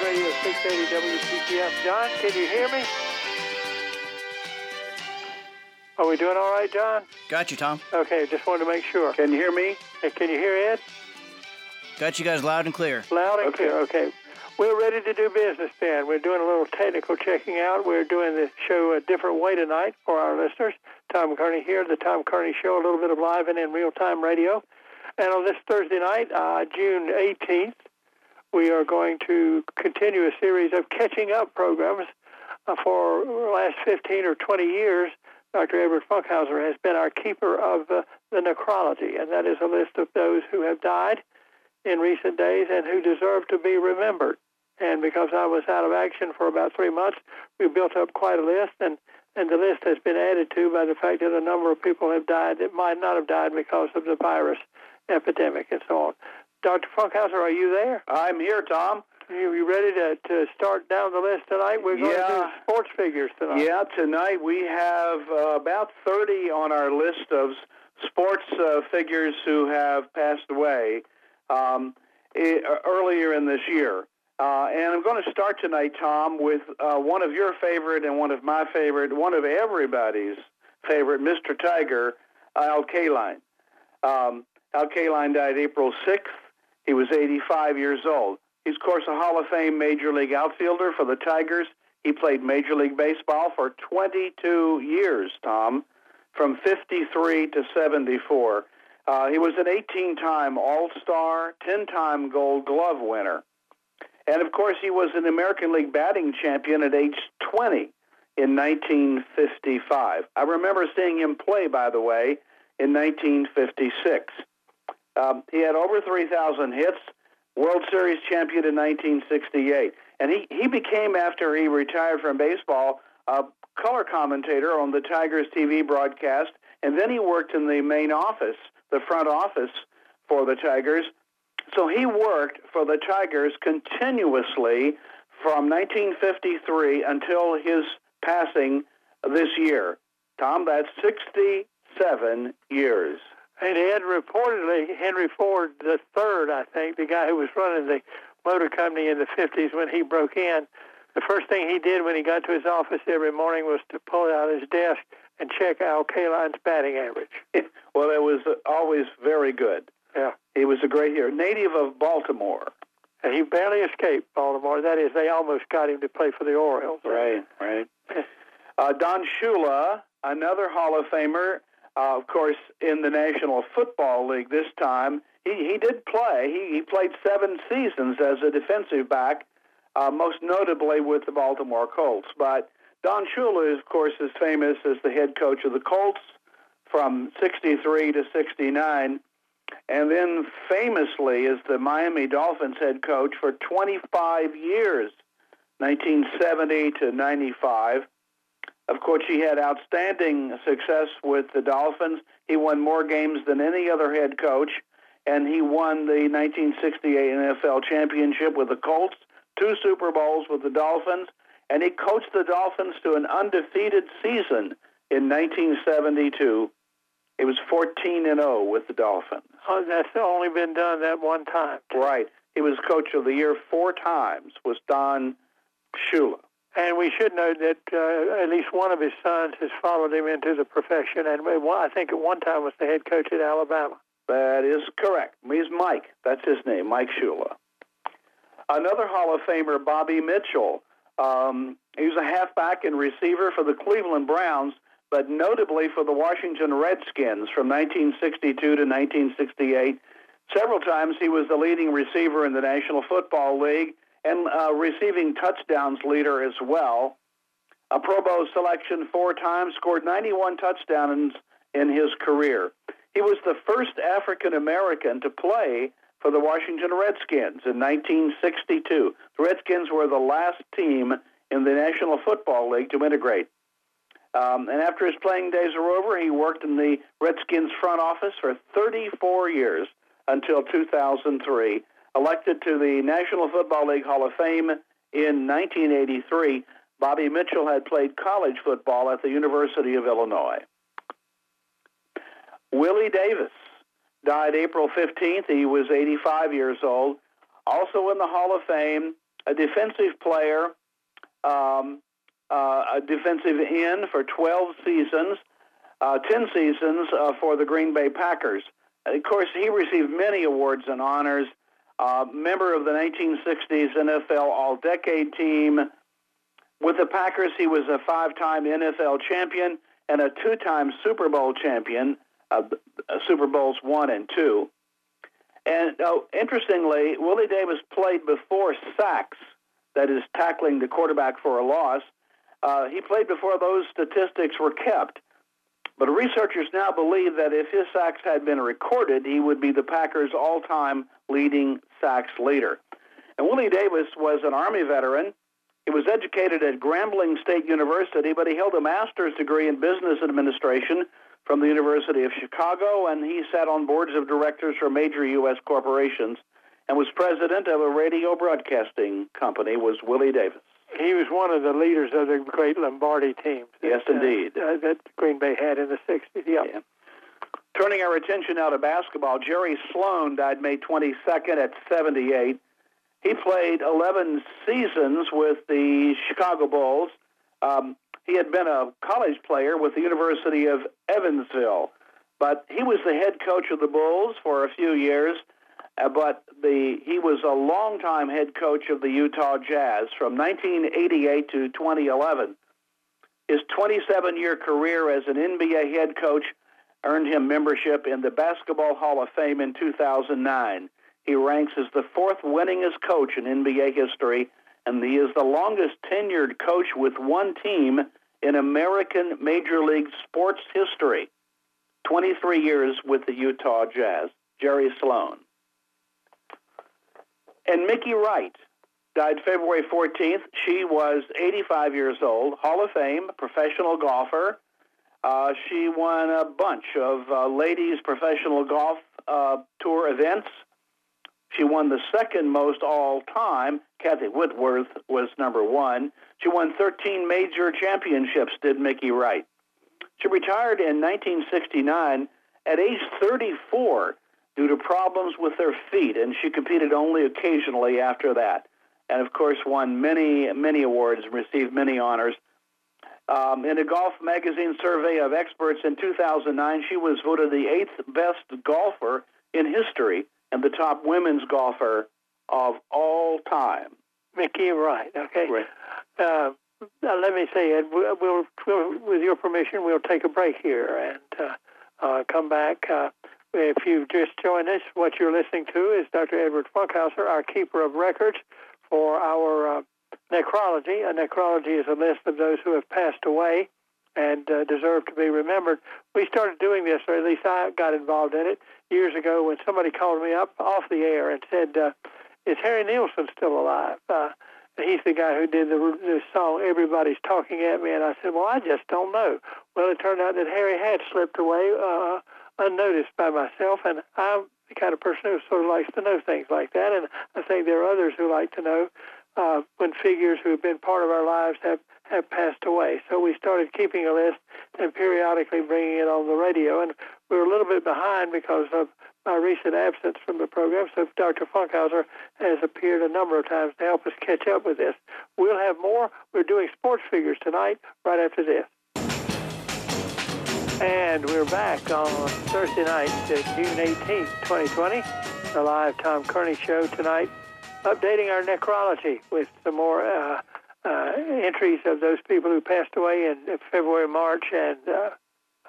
News Radio 680 WPTF. John, can you hear me? Are we doing all right, John? Got you, Tom. Okay, just wanted to make sure. Can you hear me? Hey, Can you hear Ed? Got you guys loud and clear. Loud and Okay. clear. Okay. We're ready to do business, Dan. We're doing a little technical checking out. We're doing the show a different way tonight for our listeners. Tom Kearney here, the Tom Kearney Show, a little bit of live and in real time radio. And on this Thursday night, uh, June 18th, we are going to continue a series of catching up programs uh, for the last 15 or 20 years. Dr. Edward Funkhauser has been our keeper of uh, the necrology, and that is a list of those who have died in recent days and who deserve to be remembered. And because I was out of action for about three months, we built up quite a list, and, and the list has been added to by the fact that a number of people have died that might not have died because of the virus epidemic and so on. Dr. Funkhauser, are you there? I'm here, Tom. You, you ready to, to start down the list tonight? We're going to Yeah. do sports figures tonight. Yeah, tonight we have uh, about 30 on our list of sports uh, figures who have passed away um, i- earlier in this year. Uh, and I'm going to start tonight, Tom, with uh, one of your favorite and one of my favorite, one of everybody's favorite, Mr. Tiger, Al Kaline. Um, Al Kaline died April 6th. He was 85 years old. He's, of course, a Hall of Fame Major League outfielder for the Tigers. He played Major League Baseball for 22 years, Tom, from 53 to 74. Uh, he was an 18 time All Star, 10 time Gold Glove winner. And of course, he was an American League batting champion at age 20 in 1955. I remember seeing him play, by the way, in 1956. Um, he had over 3,000 hits, World Series champion in 1968. And he, he became, after he retired from baseball, a color commentator on the Tigers TV broadcast. And then he worked in the main office, the front office for the Tigers. So he worked for the Tigers continuously from 1953 until his passing this year. Tom, that's 67 years. And Ed, reportedly, Henry Ford the third, I think, the guy who was running the motor company in the 50s when he broke in, the first thing he did when he got to his office every morning was to pull out his desk and check Al Kaline's batting average. well, it was always very good. Yeah. He was a great hero, native of Baltimore. And he barely escaped Baltimore. That is, they almost got him to play for the Orioles. Right, right. Uh, Don Shula, another Hall of Famer, uh, of course, in the National Football League this time. He, he did play. He, he played seven seasons as a defensive back, uh, most notably with the Baltimore Colts. But Don Shula, is of course, is famous as the head coach of the Colts from 63 to 69, and then famously as the Miami Dolphins head coach for 25 years, 1970 to 95. Of course, he had outstanding success with the Dolphins. He won more games than any other head coach, and he won the 1968 NFL championship with the Colts, two Super Bowls with the Dolphins, and he coached the Dolphins to an undefeated season in 1972. It was 14 and 0 with the Dolphins. Oh, that's only been done that one time. Right. He was coach of the year four times. Was Don Shula. And we should note that uh, at least one of his sons has followed him into the profession, and I think at one time was the head coach at Alabama. That is correct. He's Mike. That's his name, Mike Shula. Another Hall of Famer, Bobby Mitchell. Um, he was a halfback and receiver for the Cleveland Browns, but notably for the Washington Redskins from 1962 to 1968. Several times he was the leading receiver in the National Football League and uh, receiving touchdowns leader as well. A Pro Bowl selection four times, scored 91 touchdowns in his career. He was the first African American to play for the Washington Redskins in 1962. The Redskins were the last team in the National Football League to integrate. Um, and after his playing days are over, he worked in the Redskins front office for 34 years until 2003. Elected to the National Football League Hall of Fame in 1983, Bobby Mitchell had played college football at the University of Illinois. Willie Davis died April 15th. He was 85 years old. Also in the Hall of Fame, a defensive player, um, uh, a defensive end for 12 seasons, uh, 10 seasons uh, for the Green Bay Packers. Of course, he received many awards and honors. Uh, member of the 1960s NFL All Decade team. With the Packers, he was a five time NFL champion and a two time Super Bowl champion, uh, Super Bowls one and two. And oh, interestingly, Willie Davis played before sacks, that is, tackling the quarterback for a loss. Uh, he played before those statistics were kept. But researchers now believe that if his sacks had been recorded, he would be the Packers' all time leading sacks leader. And Willie Davis was an Army veteran. He was educated at Grambling State University, but he held a master's degree in business administration from the University of Chicago, and he sat on boards of directors for major U.S. corporations and was president of a radio broadcasting company, was Willie Davis. He was one of the leaders of the great Lombardi teams. That, yes, indeed. Uh, that Green Bay had in the 60s. Yep. Yeah. Turning our attention now to basketball, Jerry Sloan died May 22nd at 78. He played 11 seasons with the Chicago Bulls. Um, he had been a college player with the University of Evansville, but he was the head coach of the Bulls for a few years. Uh, but the he was a longtime head coach of the Utah Jazz from 1988 to 2011. His 27-year career as an NBA head coach earned him membership in the Basketball Hall of Fame in 2009. He ranks as the fourth winningest coach in NBA history and he is the longest tenured coach with one team in American Major League sports history. 23 years with the Utah Jazz, Jerry Sloan. And Mickey Wright died February 14th. She was 85 years old, Hall of Fame, professional golfer. Uh, she won a bunch of uh, ladies' professional golf uh, tour events. She won the second most all time. Kathy Whitworth was number one. She won 13 major championships, did Mickey Wright. She retired in 1969 at age 34 due to problems with her feet, and she competed only occasionally after that. And of course, won many, many awards and received many honors. Um, in a Golf Magazine survey of experts in 2009, she was voted the eighth best golfer in history and the top women's golfer of all time. Mickey Wright. Okay. Right. Uh, let me say, Ed, we'll, we'll, with your permission, we'll take a break here and uh, uh, come back. If you've just joined us, what you're listening to is Dr. Edward Funkhauser, our keeper of records for our uh, necrology. A necrology is a list of those who have passed away and uh, deserve to be remembered. We started doing this, or at least I got involved in it, years ago when somebody called me up off the air and said, uh, "Is Harry Nilsson still alive?" Uh, he's the guy who did the, the song "Everybody's Talking at Me," and I said, "Well, I just don't know." Well, it turned out that Harry had slipped away uh, unnoticed by myself, and I'm the kind of person who sort of likes to know things like that, and I think there are others who like to know uh, when figures who have been part of our lives have have passed away. So we started keeping a list and periodically bringing it on the radio. And we were a little bit behind because of my recent absence from the program. So Dr. Funkhauser has appeared a number of times to help us catch up with this. We'll have more. We're doing sports figures tonight, right after this. And we're back on Thursday night, June 18th, 2020, the live Tom Kearney show tonight, updating our necrology with some more uh, uh, entries of those people who passed away in February, March, and uh,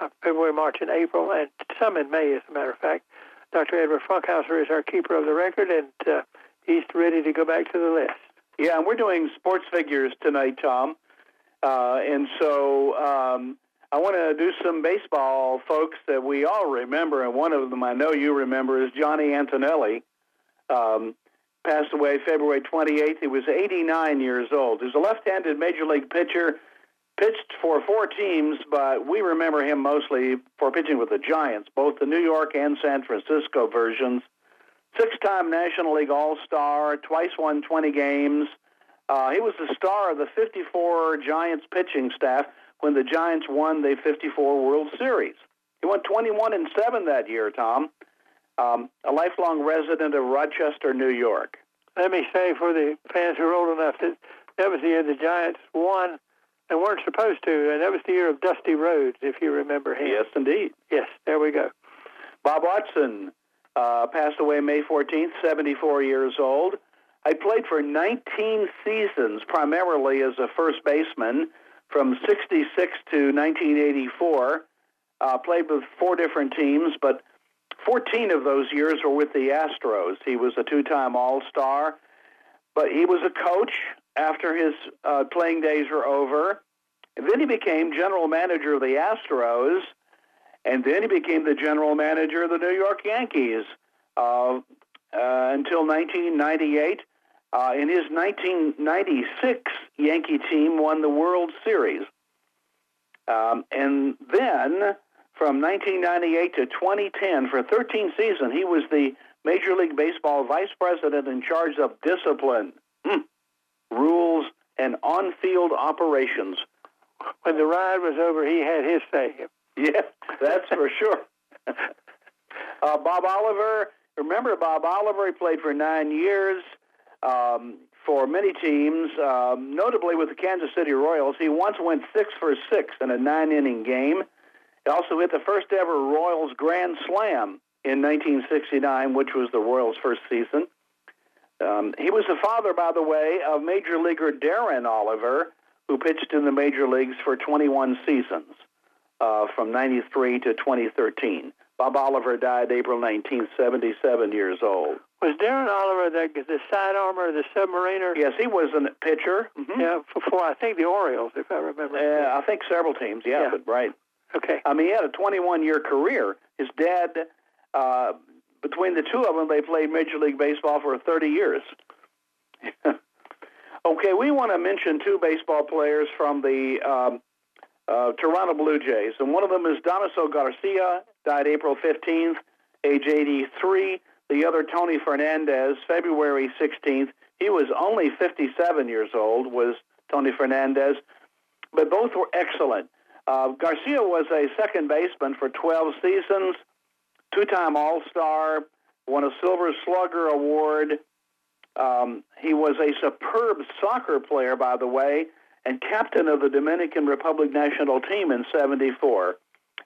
uh, February, March, and April, and some in May, as a matter of fact. Dr. Edward Funkhauser is our keeper of the record, and uh, he's ready to go back to the list. Yeah, and we're doing sports figures tonight, Tom. Uh, and so um, I want to do some baseball folks that we all remember, and one of them I know you remember is Johnny Antonelli. Um, passed away February 28th. He was 89 years old. He's a left-handed major league pitcher, pitched for four teams, but we remember him mostly for pitching with the Giants, both the New York and San Francisco versions. Six-time National League All-Star, twice won 20 games. Uh, he was the star of the 54 Giants pitching staff when the Giants won the 54 World Series. He went 21 and 7 that year, Tom um, a lifelong resident of Rochester, New York. let me say for the fans who are old enough that that was the year the Giants won and weren't supposed to, and that was the year of Dusty Rhodes, if you remember him. Yes, indeed. Yes, there we go. Bob Watson uh, passed away May 14th, 74 years old. I played for 19 seasons, primarily as a first baseman from 66 to 1984. Uh, played with four different teams, but 14 of those years were with the Astros. He was a two time All Star, but he was a coach after his uh, playing days were over. And then he became general manager of the Astros, and then he became the general manager of the New York Yankees uh, uh, until 1998. Uh, in his 1996 Yankee team won the World Series. Um, and then from 1998 to 2010, for 13 seasons, he was the Major League Baseball vice president in charge of discipline, hmm. rules, and on field operations. When the ride was over, he had his say. Yeah, that's for sure. uh, Bob Oliver, remember Bob Oliver? He played for nine years um, for many teams, um, notably with the Kansas City Royals. He once went six for six in a nine inning game. He also hit the first ever Royals Grand Slam in 1969, which was the Royals' first season. Um, he was the father, by the way, of Major Leaguer Darren Oliver, who pitched in the major leagues for 21 seasons uh, from 93 to 2013. Bob Oliver died April 1977, years old. Was Darren Oliver the, the side armor, the submariner? Yes, he was a pitcher. Mm-hmm. Yeah, for, for, I think the Orioles, if I remember. Uh, I think several teams. Yeah, yeah, but right. Okay. I mean, he had a 21-year career. His dad, uh, between the two of them, they played Major League Baseball for 30 years. okay, we want to mention two baseball players from the um, uh, Toronto Blue Jays, and one of them is Dionisio Garcia, died April 15th, age 83. The other, Tony Fernandez, February 16th. He was only 57 years old, was Tony Fernandez, but both were excellent. Uh, Garcia was a second baseman for 12 seasons, two time All Star, won a Silver Slugger Award. Um, he was a superb soccer player, by the way, and captain of the Dominican Republic national team in 74.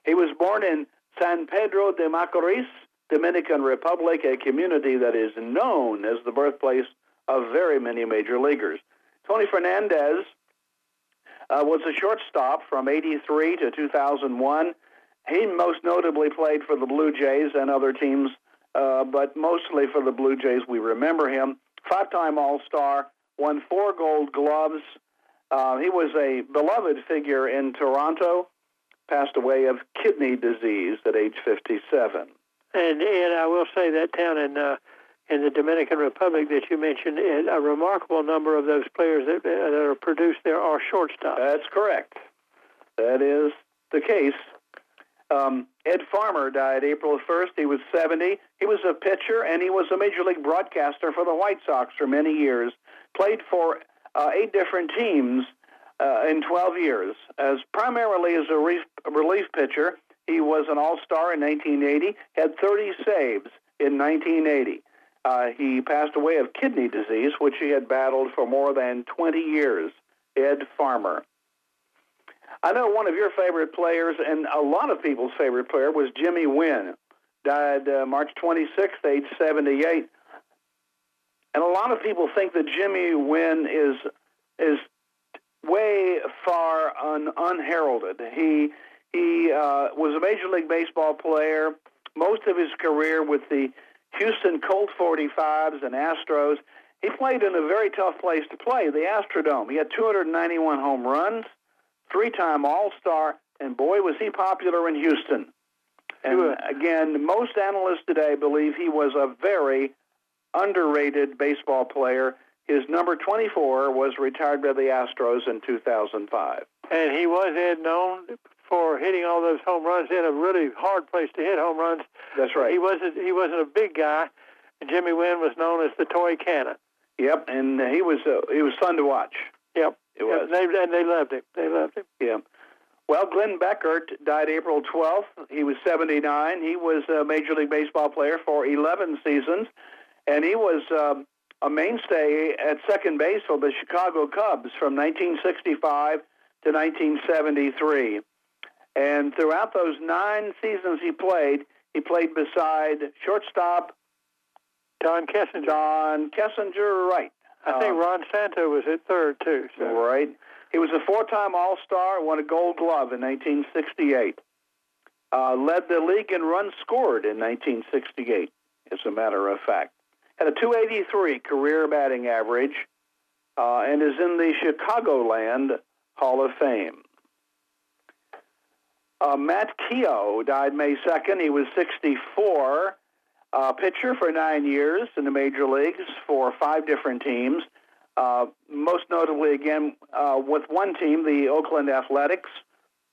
He was born in San Pedro de Macorís, Dominican Republic, a community that is known as the birthplace of very many major leaguers. Tony Fernandez uh, was a shortstop from 83 to 2001. He most notably played for the Blue Jays and other teams, uh, but mostly for the Blue Jays. We remember him. Five time All Star, won four gold gloves. Uh, he was a beloved figure in Toronto, passed away of kidney disease at age 57. And, and I will say that town in uh, in the Dominican Republic that you mentioned, a remarkable number of those players that, that are produced there are shortstops. That's correct. That is the case. Um, Ed Farmer died April 1st. He was 70. He was a pitcher and he was a major league broadcaster for the White Sox for many years. Played for uh, eight different teams uh, in 12 years. As primarily as a relief, relief pitcher, he was an All-Star in 1980. Had 30 saves in 1980. Uh, he passed away of kidney disease, which he had battled for more than 20 years. Ed Farmer. I know one of your favorite players, and a lot of people's favorite player, was Jimmy Wynn. Died uh, March 26th, age 78. And a lot of people think that Jimmy Wynn is is way far un, unheralded. He he uh, was a Major League Baseball player most of his career with the Houston Colt 45s and Astros. He played in a very tough place to play, the Astrodome. He had 291 home runs, three-time All-Star, and boy, was he popular in Houston. And again, most analysts today believe he was a very underrated baseball player. His number 24 was retired by the Astros in 2005. And he was Ed known for hitting all those home runs in a really hard place to hit home runs. That's right. He wasn't he wasn't a big guy, and Jimmy Wynn was known as the toy cannon. Yep, and he was uh, he was fun to watch. Yep, it was. Yep. They, and they loved him. They loved him. Yeah. Well, Glenn Beckert died April 12th. He was 79. He was a Major League Baseball player for 11 seasons, and he was um, a mainstay at second base for the Chicago Cubs from 1965 to 1973. And throughout those nine seasons he played, he played beside shortstop Don Kessinger. Don Kessinger, right. I think Uh, Ron Santo was at third too. So. Right. He was a four-time All-Star, won a Gold Glove in 1968. Uh, led the league in runs scored in 1968, as a matter of fact. Had a 283 career batting average, uh, and is in the Chicagoland Hall of Fame. Uh, Matt Keough died May 2nd. He was 64. Uh, pitcher for nine years in the major leagues for five different teams. Uh, most notably, again, uh, with one team, the Oakland Athletics,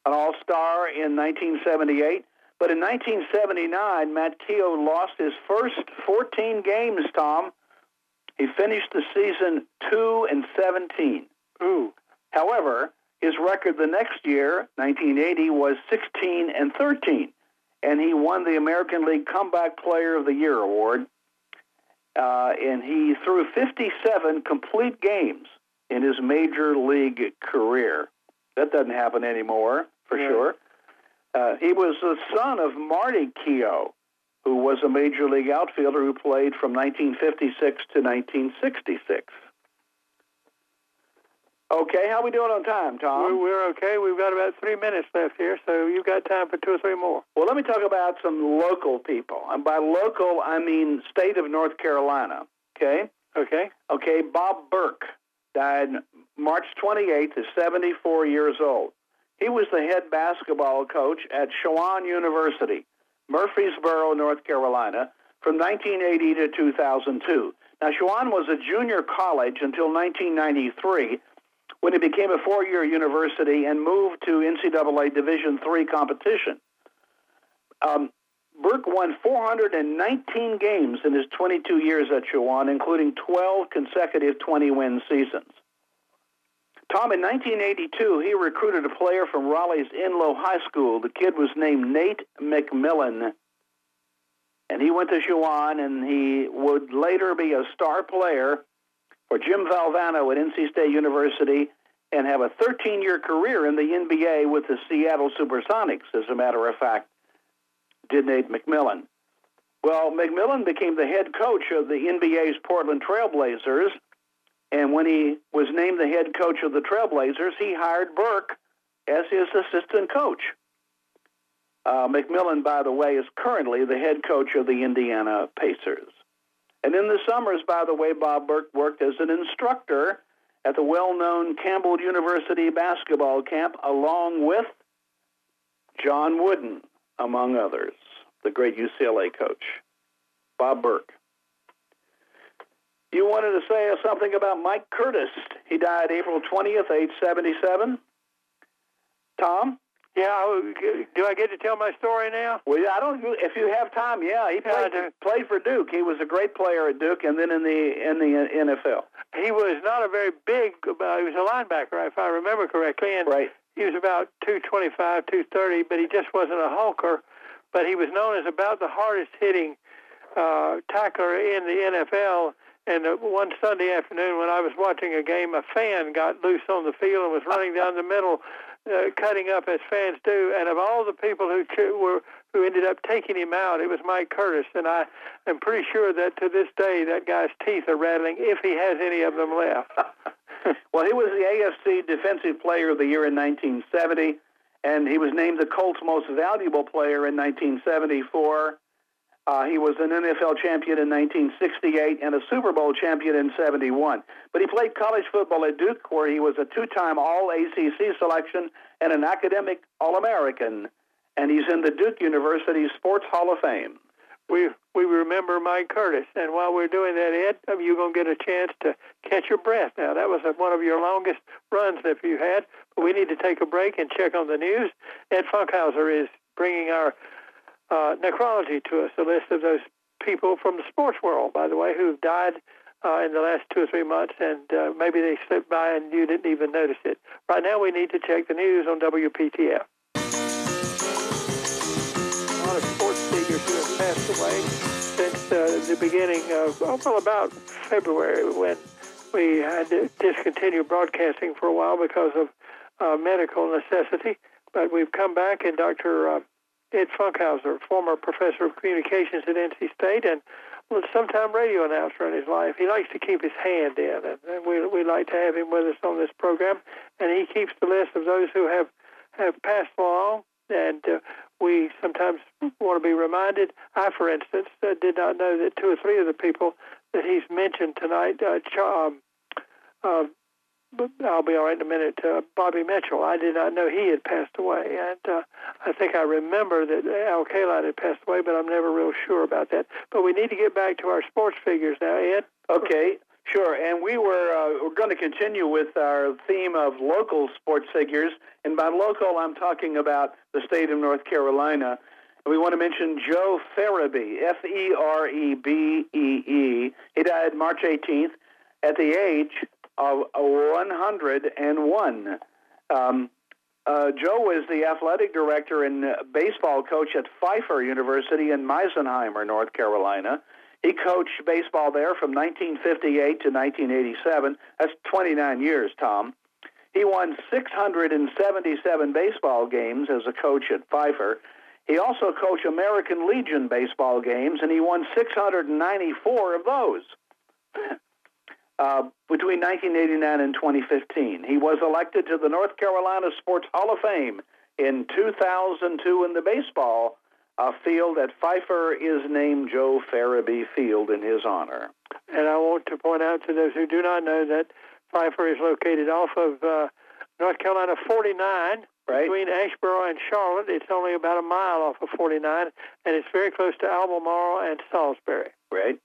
an All Star in 1978. But in 1979, Matt Keough lost his first 14 games, Tom. He finished the season 2 and 17. Ooh. However, his record the next year, 1980, was 16 and 13, and he won the American League Comeback Player of the Year award. Uh, and he threw 57 complete games in his major league career. That doesn't happen anymore, for Yeah. sure. Uh, he was the son of Marty Keough, who was a major league outfielder who played from 1956 to 1966. Okay, how we doing on time, Tom? we're okay. We've got about three minutes left here, so you've got time for two or three more. Well, let me talk about some local people. And by local, I mean state of North Carolina. Okay? Okay. Okay, Bob Burke died March 28th, is 74 years old. He was the head basketball coach at Chowan University, Murfreesboro, North Carolina, from 1980 to 2002. Now, Chowan was a junior college until 1993 when it became a four-year university and moved to NCAA Division III competition. Um, Burke won 419 games in his 22 years at Chowan, including 12 consecutive 20-win seasons. Tom, in 1982, he recruited a player from Raleigh's Enloe High School. The kid was named Nate McMillan. And he went to Chowan, and he would later be a star player for Jim Valvano at NC State University and have a 13 year career in the NBA with the Seattle Supersonics, as a matter of fact, did Nate McMillan. Well, McMillan became the head coach of the NBA's Portland Trailblazers, and when he was named the head coach of the Trailblazers, he hired Burke as his assistant coach. Uh, McMillan, by the way, is currently the head coach of the Indiana Pacers. And in the summers, by the way, Bob Burke worked as an instructor at the well known Campbell University basketball camp, along with John Wooden, among others, the great UCLA coach, Bob Burke. You wanted to say something about Mike Curtis. He died April 20th, age 77. Tom? Yeah. Do I get to tell my story now? Well, I don't. If you have time, yeah, he played, do. played for Duke. He was a great player at Duke, and then in the in the NFL. He was not a very big. Uh, he was a linebacker, if I remember correctly, and Right. he was about 225, 230, but he just wasn't a hulker. But he was known as about the hardest hitting uh, tackler in the NFL. And uh, one Sunday afternoon, when I was watching a game, a fan got loose on the field and was running down the middle, uh, cutting up as fans do. And of all the people who cho- were who ended up taking him out, it was Mike Curtis. And I am pretty sure that to this day, that guy's teeth are rattling if he has any of them left. Well, he was the AFC Defensive Player of the Year in 1970, and he was named the Colts' Most Valuable Player in 1974. Uh, he was an NFL champion in 1968 and a Super Bowl champion in 71. But he played college football at Duke, where he was a two-time All-ACC selection and an academic All-American. And he's in the Duke University Sports Hall of Fame. we we remember Mike Curtis. And while we're doing that, Ed, you're going to get a chance to catch your breath. Now, that was one of your longest runs that you had. But we need to take a break and check on the news. Ed Funkhauser is bringing our uh, necrology to us, a list of those people from the sports world, by the way, who've died uh, in the last two or three months, and uh, maybe they slipped by and you didn't even notice it. Right now, we need to check the news on WPTF. A lot of sports figures who have passed away since uh, the beginning of, well, about February when we had to discontinue broadcasting for a while because of uh, medical necessity. But we've come back, and Dr. Uh, Ed Funkhauser, former professor of communications at NC State and well, sometime radio announcer in his life, he likes to keep his hand in, and, we we like to have him with us on this program. And he keeps the list of those who have have passed along, and uh, we sometimes want to be reminded. I, for instance, uh, did not know that two or three of the people that he's mentioned tonight, uh, um, uh, I'll be all right in a minute. Uh, Bobby Mitchell. I did not know he had passed away, and uh, I think I remember that Al Kaline had passed away, but I'm never real sure about that. But we need to get back to our sports figures now, Ed. Okay, sure. And we were uh, we're going to continue with our theme of local sports figures, and by local, I'm talking about the state of North Carolina. We want to mention Joe Ferebee, F-E-R-E-B-E-E. He died March 18th at the age of 101. Um, uh, Joe was the athletic director and baseball coach at Pfeiffer University in Misenheimer, North Carolina. He coached baseball there from 1958 to 1987. That's 29 years, Tom. He won 677 baseball games as a coach at Pfeiffer. He also coached American Legion baseball games, and he won 694 of those. uh, between 1989 and 2015. He was elected to the North Carolina Sports Hall of Fame in 2002 in the baseball uh, field at Pfeiffer is named Joe Ferebee Field in his honor. And I want to point out to those who do not know that Pfeiffer is located off of uh, North Carolina 49 right. between Asheboro and Charlotte. It's only about a mile off of 49, and it's very close to Albemarle and Salisbury. Right.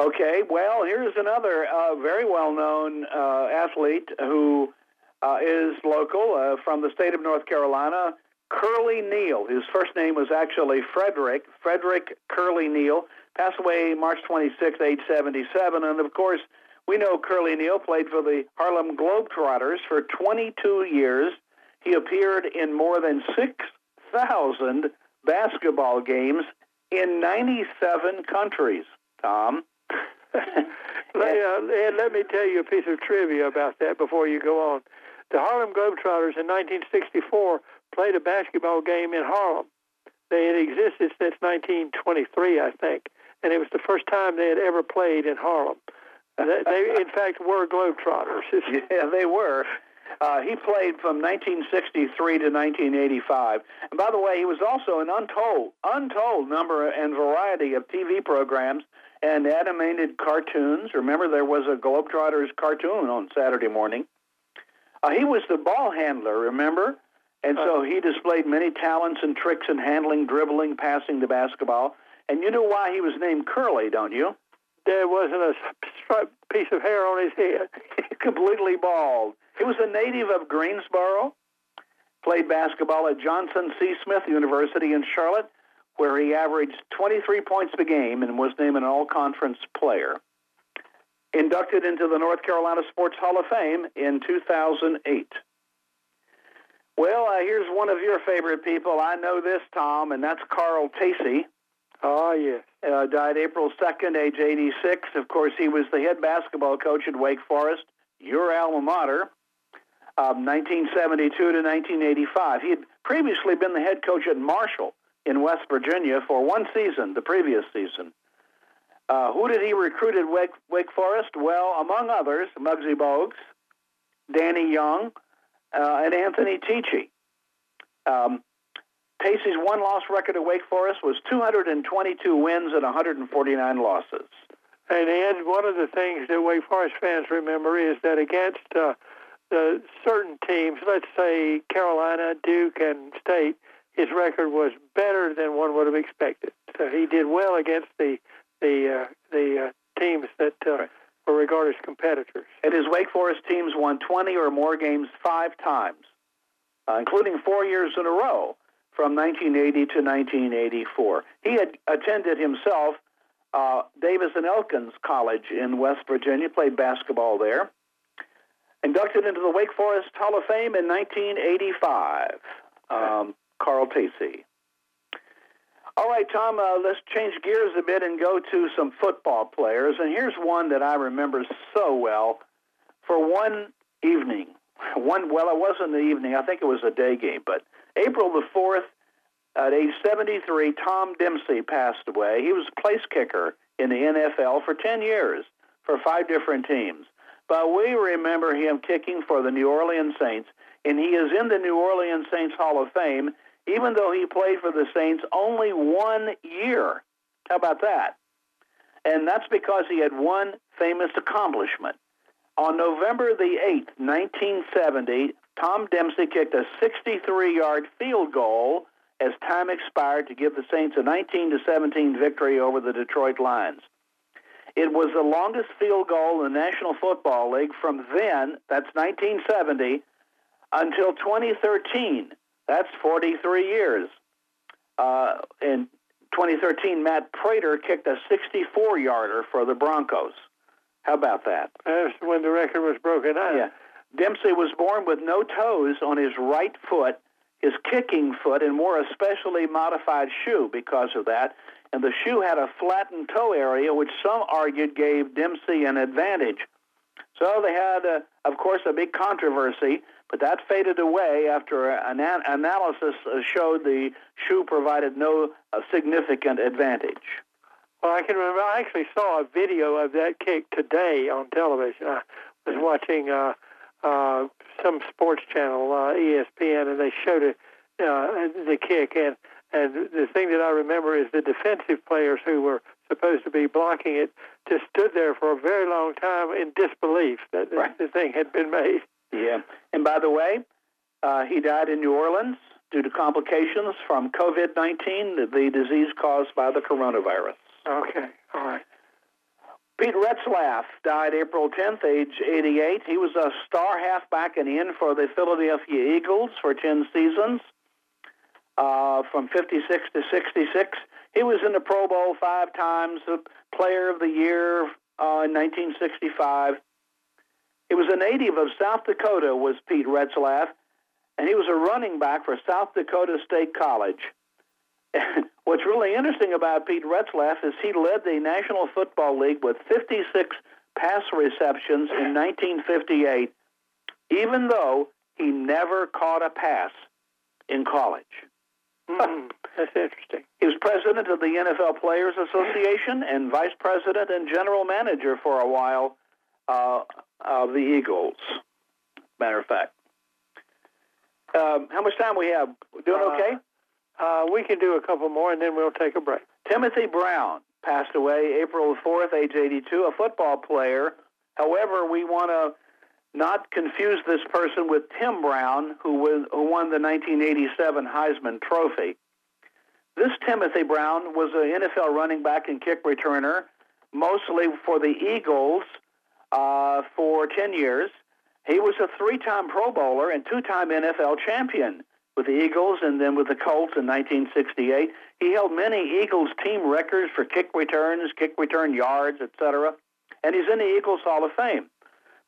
Okay, well, here's another uh, very well known uh, athlete who uh, is local uh, from the state of North Carolina, Curly Neal. His first name was actually Frederick, Frederick Curly Neal, passed away March 26, age 77. And of course, we know Curly Neal played for the Harlem Globetrotters for 22 years. He appeared in more than 6,000 basketball games in 97 countries, Tom let, uh, let me tell you a piece of trivia about that before you go on. The Harlem Globetrotters in 1964 played a basketball game in Harlem. They had existed since 1923, I think, and it was the first time they had ever played in Harlem. They, in fact, were Globetrotters. yeah, they were. Uh, he played from 1963 to 1985. And by the way, he was also an untold, untold number and variety of TV programs and animated cartoons. Remember, there was a Globetrotters cartoon on Saturday morning. Uh, he was the ball handler, remember? And so he displayed many talents and tricks in handling, dribbling, passing the basketball. And you know why he was named Curly, don't you? There wasn't a piece of hair on his head. Completely bald. He was a native of Greensboro, played basketball at Johnson C. Smith University in Charlotte, where he averaged 23 points per game and was named an all conference player. Inducted into the North Carolina Sports Hall of Fame in 2008. Well, uh, here's one of your favorite people. I know this, Tom, and that's Carl Tacy. Oh, yes. Uh, died April 2nd, age 86. Of course, he was the head basketball coach at Wake Forest, your alma mater, um, 1972 to 1985. He had previously been the head coach at Marshall in West Virginia for one season, the previous season. Uh, who did he recruit at Wake, Wake Forest? Well, among others, Muggsy Bogues, Danny Young, uh, and Anthony Teachey. Um, Tacy's won-loss record at Wake Forest was 222 wins and 149 losses. And one of the things that Wake Forest fans remember is that against uh, the certain teams, let's say Carolina, Duke, and State, his record was better than one would have expected. So he did well against the the uh, the uh, teams that uh, right. were regarded as competitors. And his Wake Forest teams won 20 or more games five times, uh, including four years in a row from 1980 to 1984. He had attended himself uh, Davis and Elkins College in West Virginia, played basketball there. Inducted into the Wake Forest Hall of Fame in 1985. Um, Carl Tacy. All right, Tom, uh, let's change gears a bit and go to some football players. And here's one that I remember so well. For one evening, one well, it wasn't the evening. I think it was a day game. But April the fourth, at age 73, Tom Dempsey passed away. He was a place kicker in the NFL for 10 years for five different teams. But we remember him kicking for the New Orleans Saints, and he is in the New Orleans Saints Hall of Fame, even though he played for the Saints only one year. How about that? And that's because he had one famous accomplishment. On November the 8th, 1970, Tom Dempsey kicked a 63 yard field goal as time expired to give the Saints a 19 to 17 victory over the Detroit Lions. It was the longest field goal in the National Football League from then, that's 1970, until 2013. That's 43 years. Uh, in 2013, Matt Prater kicked a 64 yarder for the Broncos. How about that? That's when the record was broken. Huh? Yeah. Dempsey was born with no toes on his right foot, his kicking foot, and wore a specially modified shoe because of that. And the shoe had a flattened toe area, which some argued gave Dempsey an advantage. So they had, uh, of course, a big controversy, but that faded away after an analysis showed the shoe provided no uh, significant advantage. Well, I can remember. I actually saw a video of that kick today on television. I was watching uh, uh, some sports channel, uh, ESPN, and they showed it, uh, the kick. And and the thing that I remember is the defensive players who were supposed to be blocking it just stood there for a very long time in disbelief that right. the, the thing had been made. Yeah. And by the way, uh, he died in New Orleans due to complications from COVID 19, the disease caused by the coronavirus. Okay, all right. Pete Retzlaff died April 10th, age 88. He was a star halfback and in for the Philadelphia Eagles for 10 seasons uh, from 56 to 66. He was in the Pro Bowl five times, the Player of the Year uh, in 1965. He was a native of South Dakota, was Pete Retzlaff, and he was a running back for South Dakota State College. What's really interesting about Pete Retzlaff is he led the National Football League with 56 pass receptions in 1958, even though he never caught a pass in college. Mm, that's interesting. He was president of the NFL Players Association and vice president and general manager for a while uh, of the Eagles. Matter of fact. Um, how much time we have? Doing uh, okay? Uh, we can do a couple more and then we'll take a break. Timothy Brown passed away April 4th, age 82, a football player. However, we want to not confuse this person with Tim Brown, who, was, who won the 1987 Heisman Trophy. This Timothy Brown was an NFL running back and kick returner, mostly for the Eagles uh, for 10 years. He was a three time Pro Bowler and two time NFL champion with the Eagles and then with the Colts in 1968. He held many Eagles team records for kick returns, kick return yards, etc. And he's in the Eagles Hall of Fame.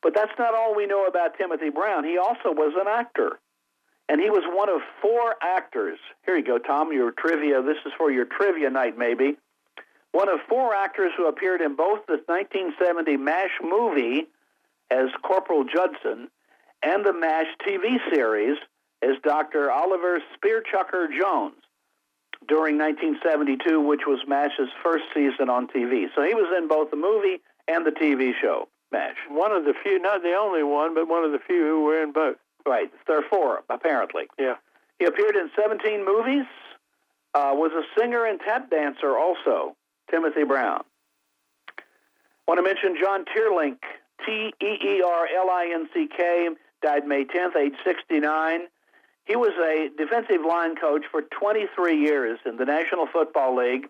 But that's not all we know about Timothy Brown. He also was an actor. And he was one of four actors. Here you go, Tom, your trivia. This is for your trivia night, maybe. One of four actors who appeared in both the 1970 MASH movie as Corporal Judson and the MASH TV series as Dr. Oliver Spearchucker Jones during 1972, which was MASH's first season on TV. So he was in both the movie and the TV show, MASH. One of the few, not the only one, but one of the few who were in both. Right. There are four, apparently. Yeah. He appeared in 17 movies, uh, was a singer and tap dancer also, Timothy Brown. Want to mention John Teerlinck, T E E R L I N C K, died May 10th, age 69. He was a defensive line coach for 23 years in the National Football League,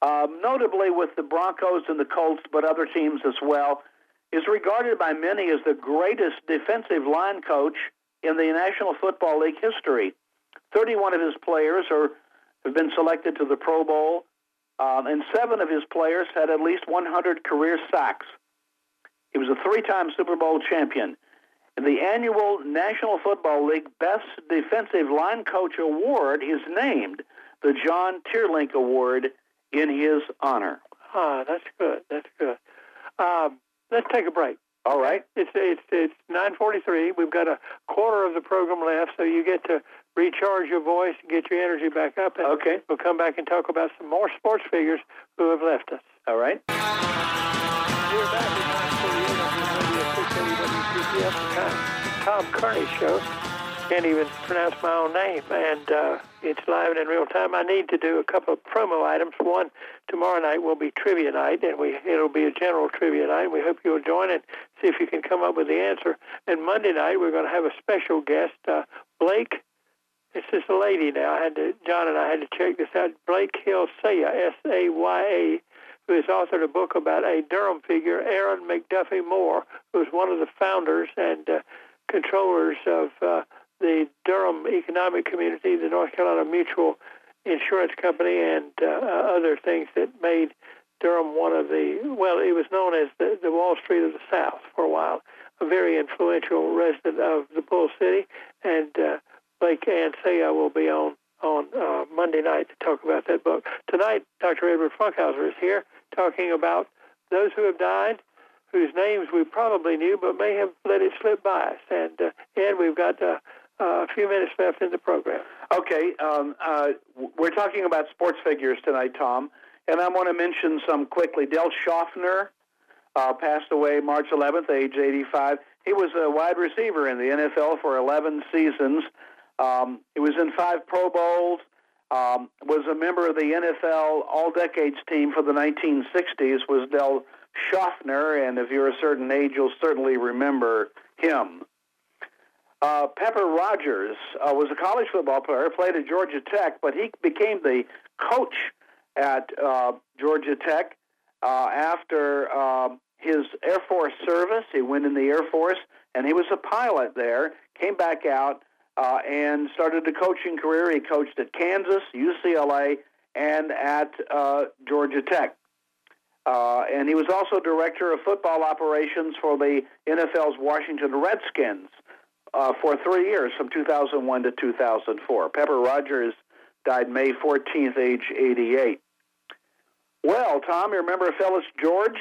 um, notably with the Broncos and the Colts, but other teams as well. Is regarded by many as the greatest defensive line coach in the National Football League history. 31 of his players are, have been selected to the Pro Bowl, um, and seven of his players had at least 100 career sacks. He was a three time Super Bowl champion. And the annual National Football League Best Defensive Line Coach Award is named the John Teerlinck Award in his honor. Ah, that's good. That's good. Um, let's take a break. All right. It's it's it's 9:43. We've got a quarter of the program left, so you get to recharge your voice and get your energy back up. And Okay. We'll come back and talk about some more sports figures who have left us. All right. We're back at 9:48 on the radio WPTF, Tom, Tom Kearney Show. Can't even pronounce my own name, and uh, it's live and in real time. I need to do a couple of promo items. One, tomorrow night will be trivia night, and we it'll be a general trivia night. We hope you'll join and see if you can come up with the answer. And Monday night we're going to have a special guest, uh, Blake. This is a lady now. I had to, John and I had to check this out. Blake Hill Saya, S-A-Y-A, who has authored a book about a Durham figure, Aaron McDuffie Moore, who was one of the founders and uh, controllers of uh, the Durham Economic Community, the North Carolina Mutual Insurance Company, and uh, other things that made Durham one of the, well, it was known as the, the Wall Street of the South for a while, a very influential resident of the Bull City. And uh, Blake and Saya will be on on uh, Monday night to talk about that book. Tonight, Dr. Edward Funkhouser is here talking about those who have died, whose names we probably knew but may have let it slip by us. And uh, Ed, we've got uh, a few minutes left in the program. Okay. Um, uh, we're talking about sports figures tonight, Tom, and I want to mention some quickly. Del Shofner uh, passed away March 11th, age 85. He was a wide receiver in the NFL for 11 seasons. Um, he was in five Pro Bowls. Um, was a member of the NFL All Decades team for the 1960s. Was Del Shofner, and if you're a certain age, you'll certainly remember him. Uh, Pepper Rogers uh, was a college football player, played at Georgia Tech, but he became the coach at uh, Georgia Tech uh, after his Air Force service. He went in the Air Force, and he was a pilot there. Came back out uh, and started a coaching career. He coached at Kansas, UCLA, and at uh, Georgia Tech. Uh, and he was also director of football operations for the NFL's Washington Redskins uh, for three years, from 2001 to 2004. Pepper Rogers died May 14th, age 88. Well, Tom, you remember Phyllis George?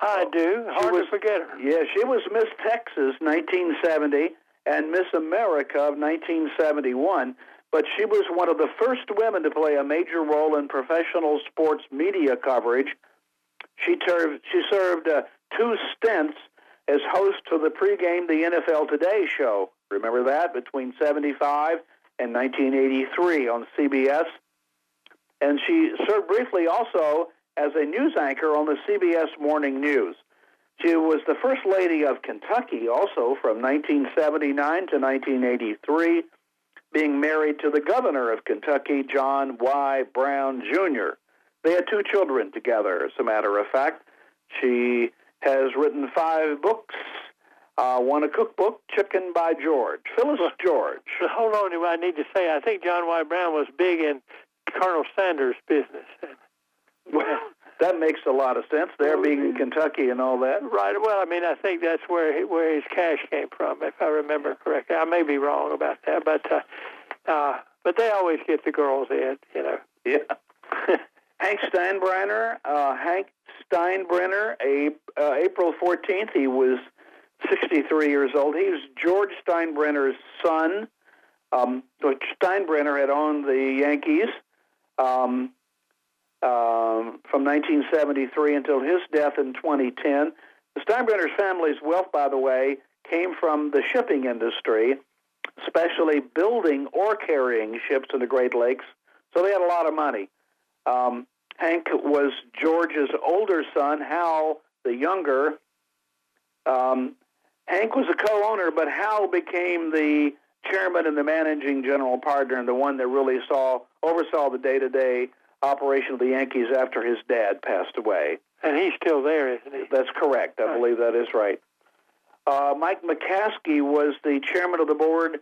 I do. Hard was, to forget her. Yeah, she was Miss Texas 1970 and Miss America of 1971, but she was one of the first women to play a major role in professional sports media coverage. She served, she served uh, two stints as host to the pregame The NFL Today show. Remember that? Between 75 and 1983 on CBS. And she served briefly also as a news anchor on the CBS Morning News. She was the First Lady of Kentucky also from 1979 to 1983, being married to the governor of Kentucky, John Y. Brown Jr. They had two children together, as a matter of fact. She has written five books, uh, one a cookbook, Chicken by George. Phyllis George. Hold on, I need to say, I think John Y. Brown was big in Colonel Sanders' business. Well, that makes a lot of sense. There being in Kentucky and all that. Right. Well, I mean, I think that's where he, where his cash came from, if I remember correctly. I may be wrong about that, but uh, uh, but they always get the girls in, you know. Yeah. Hank Steinbrenner, uh, Hank Steinbrenner, a, uh, April 14th, he was 63 years old. He was George Steinbrenner's son. Um, Steinbrenner had owned the Yankees um, um, from 1973 until his death in 2010. The Steinbrenner's family's wealth, by the way, came from the shipping industry, especially building or carrying ships in the Great Lakes. So they had a lot of money. Um, Hank was George's older son, Hal the younger. Um, Hank was a co-owner, but Hal became the chairman and the managing general partner, and the one that really saw oversaw the day-to-day operation of the Yankees after his dad passed away. And he's still there, isn't he? That's correct. I Right. believe that is right. Uh, Mike McCaskey was the chairman of the board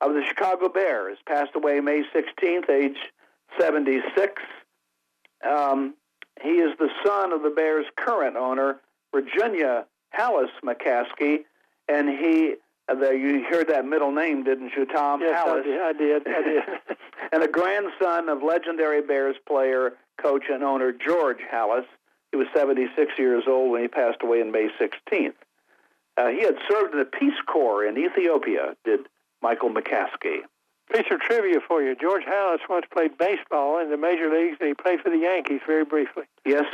of the Chicago Bears. Passed away May 16th, age 76. Um, he is the son of the Bears' current owner, Virginia Halas McCaskey, and he You heard that middle name, didn't you, Tom Yes, I Halas? did. I did. I did. and a grandson of legendary Bears player, coach, and owner George Halas. He was 76 years old when he passed away on May 16th. Uh, he had served in the Peace Corps in Ethiopia, did Michael McCaskey. Piece of trivia for you. George Halas once played baseball in the major leagues, and he played for the Yankees very briefly. Yes,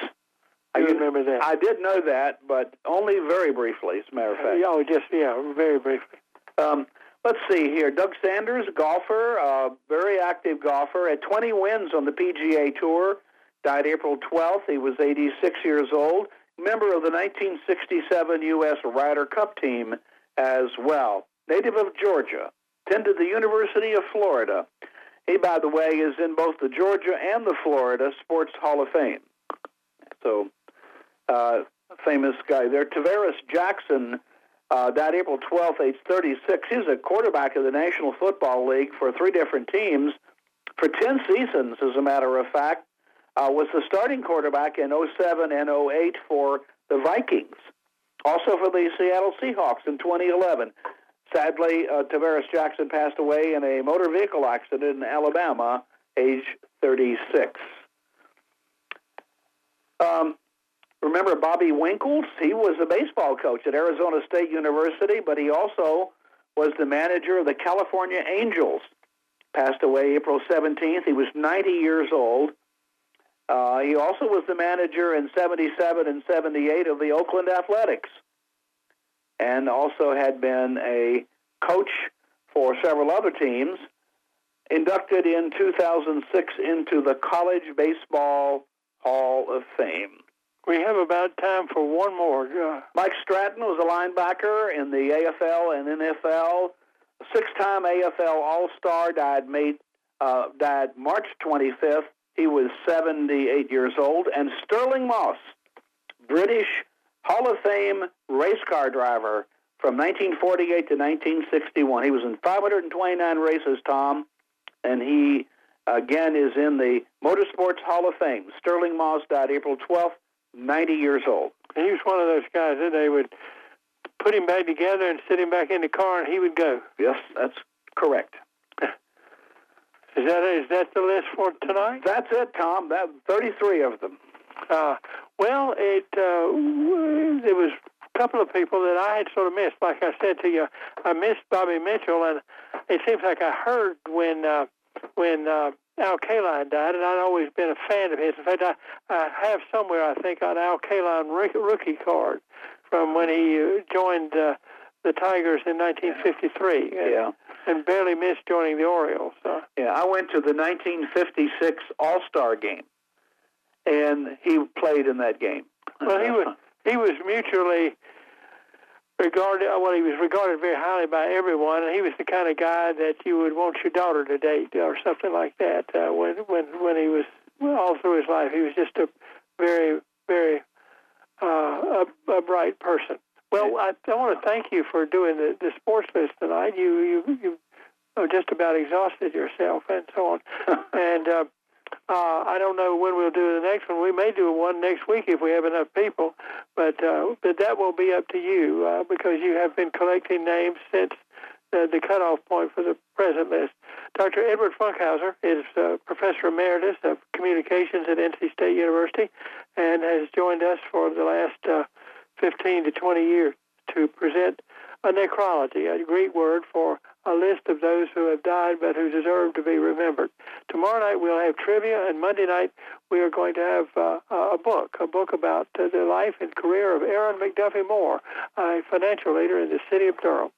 I remember that. I did know that, but only very briefly, as a matter of fact. oh, just yeah, very briefly. Um, let's see here. Doug Sanders, golfer, uh, very active golfer, had 20 wins on the PGA Tour. Died April 12th. He was 86 years old. Member of the 1967 U.S. Ryder Cup team as well. Native of Georgia. Attended the University of Florida. He, by the way, is in both the Georgia and the Florida Sports Hall of Fame. So, uh, famous guy there. Tarvaris Jackson uh, died April 12th, age 36. He was a quarterback of the National Football League for three different teams for 10 seasons, as a matter of fact. Uh, was the starting quarterback in 07 and 08 for the Vikings. Also for the Seattle Seahawks in 2011. Sadly, uh, Tarvaris Jackson passed away in a motor vehicle accident in Alabama, age 36. Um, remember Bobby Winkles? He was a baseball coach at Arizona State University, but he also was the manager of the California Angels. Passed away April 17th. He was 90 years old. Uh, he also was the manager in 77 and 78 of the Oakland Athletics, and also had been a coach for several other teams. Inducted in 2006 into the College Baseball Hall of Fame. We have about time for one more. Uh, Mike Stratton was a linebacker in the AFL and NFL. Six-time AFL All-Star died uh, died March 25th. He was 78 years old. And Stirling Moss, British Hall of Fame race car driver from 1948 to 1961. He was in 529 races, Tom, and he again is in the Motorsports Hall of Fame. Stirling Moss died April 12th, 90 years old. And he was one of those guys that they would put him back together and sit him back in the car, and he would go. Yes, that's correct. Is that is that the list for tonight? That's it, Tom. That 33 of them. Uh, well, it uh, there was a couple of people that I had sort of missed. Like I said to you, I missed Bobby Mitchell, and it seems like I heard when uh, when uh, Al Kaline died, and I'd always been a fan of his. In fact, I, I have somewhere I think an Al Kaline rookie card from when he uh, joined uh, the Tigers in 1953. And, Yeah. and barely missed joining the Orioles. Uh, Yeah, I went to the 1956 All-Star game, and he played in that game. Well, he was he was mutually regarded. Well, he was regarded very highly by everyone, and he was the kind of guy that you would want your daughter to date or something like that. Uh, when when when he was well, all through his life, he was just a very very uh, a, a bright person. Well, I, I want to thank you for doing the, the sports list tonight. You you you just about exhausted yourself and so on, and. Uh, uh, I don't know when we'll do the next one. We may do one next week if we have enough people, but uh, but that will be up to you uh, because you have been collecting names since the, the cutoff point for the present list. Dr. Edward Funkhouser is uh, Professor Emeritus of Communications at NC State University and has joined us for the last uh, 15 to 20 years to present a necrology, a Greek word for a list of those who have died but who deserve to be remembered. Tomorrow night we'll have trivia, and Monday night we are going to have uh, a book, a book about uh, the life and career of Aaron McDuffie Moore, a financial leader in the city of Durham.